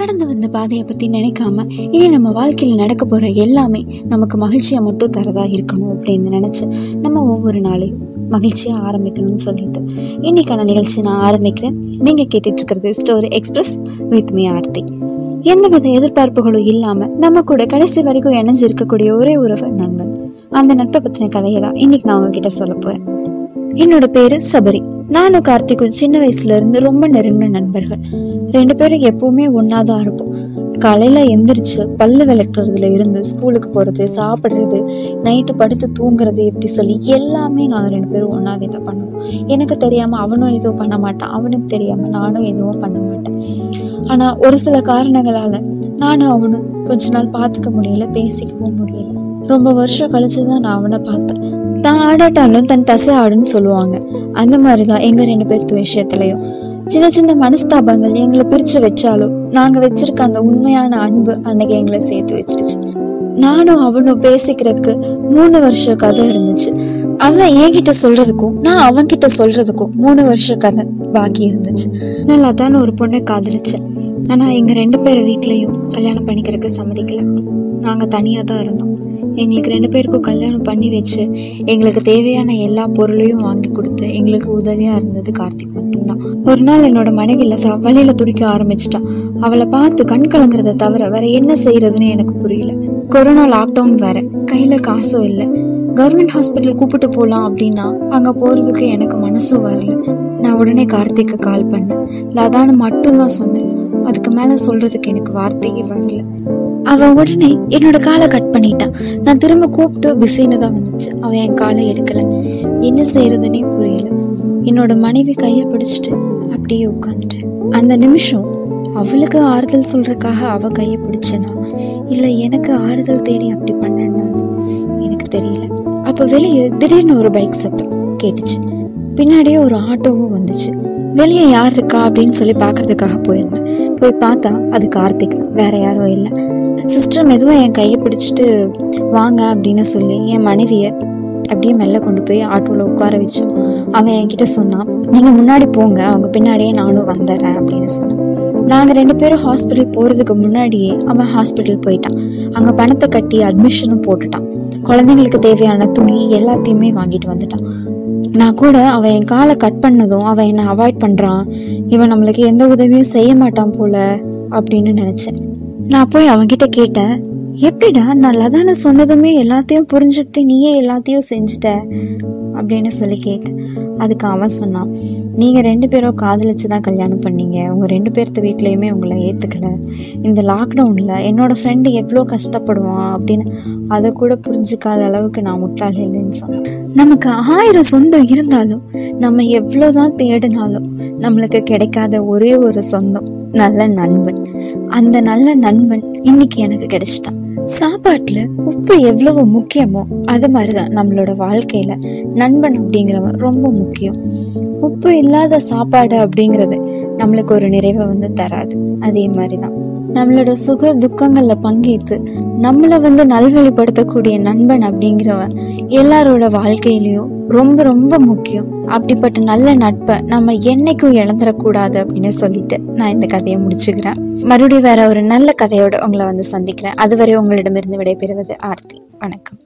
கடந்து வந்த பாதையை பத்தி நினைக்காம இனி நம்ம வாழ்க்கையில நடக்க போற எல்லாமே நமக்கு மகிழ்ச்சியாக மட்டும் தரதா இருக்கணும் அப்படின்னு நினைச்சு நம்ம ஒவ்வொரு நாளையும் மகிழ்ச்சியா ஆரம்பிக்கணும்னு சொல்லிட்டு இன்னைக்கான நிகழ்ச்சி நான் ஆரம்பிக்கிறேன். நீங்க கேட்டுட்டு இருக்கிறது story express with me Aarthi. எந்தவித எதிர்பார்ப்புகளும் இல்லாம நம்ம கூட கடைசி வரைக்கும் இணைஞ்சு இருக்கக்கூடிய ஒரே உறவு நண்பன். அந்த நட்பை பத்தின கதையை தான் இன்னைக்கு நான் உங்ககிட்ட சொல்ல போறேன். என்னோட பேரு சபரி. நானும் கார்த்திக்கும் சின்ன வயசுல இருந்து ரொம்ப நெருங்கின நண்பர்கள். ரெண்டு பேரும் எப்பவுமே ஒன்னாதான் இருப்போம். காலையில எந்திரிச்சு பல்லு விளக்குறதுல இருந்து ஸ்கூலுக்கு போறது சாப்பிடுறது நைட்டு படுத்து தூங்குறது எப்படி சொல்லி எல்லாமே நாங்க ரெண்டு பேரும் ஒன்னாவே தான் பண்ணுவோம். எனக்கு தெரியாம அவனும் எதுவும் பண்ண மாட்டான். அவனுக்கு தெரியாம நானும் எதுவும் பண்ண மாட்டேன். ஆனா ஒரு சில காரணங்களால நானும் அவனும் கொஞ்ச நாள் பாத்துக்க முடியல பேசிக்கவும் முடியல. ரொம்ப வருஷம் கழிச்சுதான் நான் அவனை பார்த்தேன். தான் ஆடாட்டாலும் தன் தசை ஆடுன்னு சொல்லுவாங்க. அந்த மாதிரி தான் எங்கள் ரெண்டு பேர்த்து விஷயத்துலையும். சின்ன சின்ன மனஸ்தாபங்கள் எங்களை பிரிச்சு வச்சாலும் நாங்கள் வச்சிருக்க அந்த உண்மையான அன்பு அன்னைக்கு எங்களை சேர்த்து வச்சிருச்சு நானும் அவனும் பேசிக்கிறதுக்கு மூணு வருஷ கதை இருந்துச்சு. அவன் என்கிட்ட சொல்றதுக்கும் நான் அவன்கிட்ட சொல்றதுக்கும் மூணு வருஷ கதை பாக்கி இருந்துச்சு. நான் தான் ஒரு பொண்ணை காதலிச்சேன். ஆனால் எங்கள் ரெண்டு பேர் வீட்லேயும் கல்யாணம் பண்ணிக்கிறதுக்கு சம்மதிக்கல. நாங்கள் தனியாக தான் இருந்தோம். எங்களுக்கு ரெண்டு பேருக்கும் கல்யாணம் பண்ணி வச்சு எங்களுக்கு தேவையான எல்லா பொருளையும் வாங்கி கொடுத்து எங்களுக்கு உதவியா இருந்தது கார்த்திக் மட்டும்தான். ஒரு நாள் என்னோட மனைவி லசா வழியில துடிக்க ஆரம்பிச்சிட்டான் அவளை பார்த்து கண் கலங்குறத தவிர வேற என்ன செய்யறதுன்னு எனக்கு புரியல. கொரோனா லாக்டவுன் வேற. கையில காசும் இல்லை. கவர்மெண்ட் ஹாஸ்பிட்டல் கூப்பிட்டு போகலாம் அப்படின்னா அங்க போறதுக்கு எனக்கு மனசும் வரல. நான் உடனே கார்த்திக்கு கால் பண்ணேன். லதான்னு மட்டும்தான் சொன்னேன். அதுக்கு மேல சொல்றதுக்கு எனக்கு வார்த்தையே வரல. அவன் உடனே என்னோட காலை கட் பண்ணிட்டான். நான் திரும்ப கூப்பிட்டு பிஸின்னு தான் வந்துச்சு. அவன் என் காலை எடுக்கல. என்ன செய்யறதுன்னே புரியல. என்னோட மனைவி கையை பிடிச்சிட்டு அப்படியே உட்காந்துட்டேன் அந்த நிமிஷம் அவளுக்கு ஆறுதல் சொல்றதுக்காக அவ கையை பிடிச்சனா? இல்ல எனக்கு ஆறுதல் தேடி அப்படி பண்ணனா எனக்கு தெரியல. அப்ப வெளியே திடீர்னு ஒரு பைக் சத்தம் கேட்டுச்சு. பின்னாடியே ஒரு ஆட்டோவும் வந்துச்சு. வெளியே யார் இருக்கா அப்படின்னு சொல்லி பாக்குறதுக்காக போயிருந்தேன். போய் பார்த்தா அது கார்த்திக் தான். வேற யாரும் இல்லை. சிஸ்டர் மெதுவாக என் கையை பிடிச்சிட்டு வாங்க அப்படின்னு சொல்லி என் மனைவியை அப்படியே மெல்ல கொண்டு போய் ஆட்டோவில் உட்கார வச்சோம் அவன் என்கிட்ட சொன்னான். நீங்கள் முன்னாடி போங்க அவங்க பின்னாடியே நானும் வந்துடுறேன் அப்படின்னு சொன்னான். நாங்கள் ரெண்டு பேரும் ஹாஸ்பிட்டல் போகிறதுக்கு முன்னாடியே அவன் ஹாஸ்பிட்டல் போயிட்டான். அங்கே பணத்தை கட்டி அட்மிஷனும் போட்டுட்டான். குழந்தைங்களுக்கு தேவையான துணி எல்லாத்தையுமே வாங்கிட்டு வந்துட்டான். நான் கூட அவன் என் காலை கட் பண்ணதும் அவன் என்னை அவாய்ட் பண்ணுறான் இவன் நம்மளுக்கு எந்த உதவியும் செய்ய மாட்டான் போல அப்படின்னு நினச்சேன். நான் போய் அவன்கிட்ட கேட்டேன். எப்படிடா? நான் லதான சொன்னதுமே எல்லாத்தையும் புரிஞ்சுக்கிட்டு நீயே எல்லாத்தையும் செஞ்சுட்ட. அப்படின்னு சொல்லி கேட்டேன். அதுக்கு அவன் சொன்னான் நீங்கள் ரெண்டு பேரும் காதலிச்சு தான் கல்யாணம் பண்ணீங்க. உங்கள் ரெண்டு பேர்த்த வீட்லையுமே உங்களை ஏற்றுக்கல இந்த லாக்டவுனில் என்னோட ஃப்ரெண்டு எவ்வளோ கஷ்டப்படுவான் அப்படின்னு அதை கூட புரிஞ்சுக்காத அளவுக்கு நான் முட்டாள் இல்லைன்னு சொன்னேன். நமக்கு ஆயிரம் சொந்தம் இருந்தாலும் நம்ம எவ்வளோதான் தேடினாலும் நம்மளுக்கு கிடைக்காத ஒரே ஒரு சொந்தம். நல்ல நண்பன். அந்த நல்ல நண்பன் இன்னைக்கு எனக்கு கிடைச்சிட்டான். சாப்பாட்டுல உப்பு எவ்வளவு முக்கியமோ அது மாதிரிதான் நம்மளோட வாழ்க்கையில நண்பன் அப்படிங்கிறவன் ரொம்ப முக்கியம். உப்பு இல்லாத சாப்பாடு அப்படிங்கிறது நம்மளுக்கு ஒரு நிறைவை வந்து தராது. அதே மாதிரிதான் நம்மளோட சுக துக்கங்கள்ல பங்கேற்று நம்மளை வந்து நல்வழிப்படுத்தக்கூடிய நண்பன் அப்படிங்கிறவன் எல்லாரோட வாழ்க்கையிலயும் ரொம்ப ரொம்ப முக்கியம். அப்படிப்பட்ட நல்ல நட்பை நம்ம என்னைக்கும் இழந்துடக்கூடாது அப்படின்னு சொல்லிட்டு நான் இந்த கதையை முடிச்சுக்கிறேன். மறுபடியும் வேற ஒரு நல்ல கதையோட உங்களை வந்து சந்திக்கிறேன். அதுவரை உங்களிடமிருந்து விடைபெறுவது ஆர்த்தி. வணக்கம்.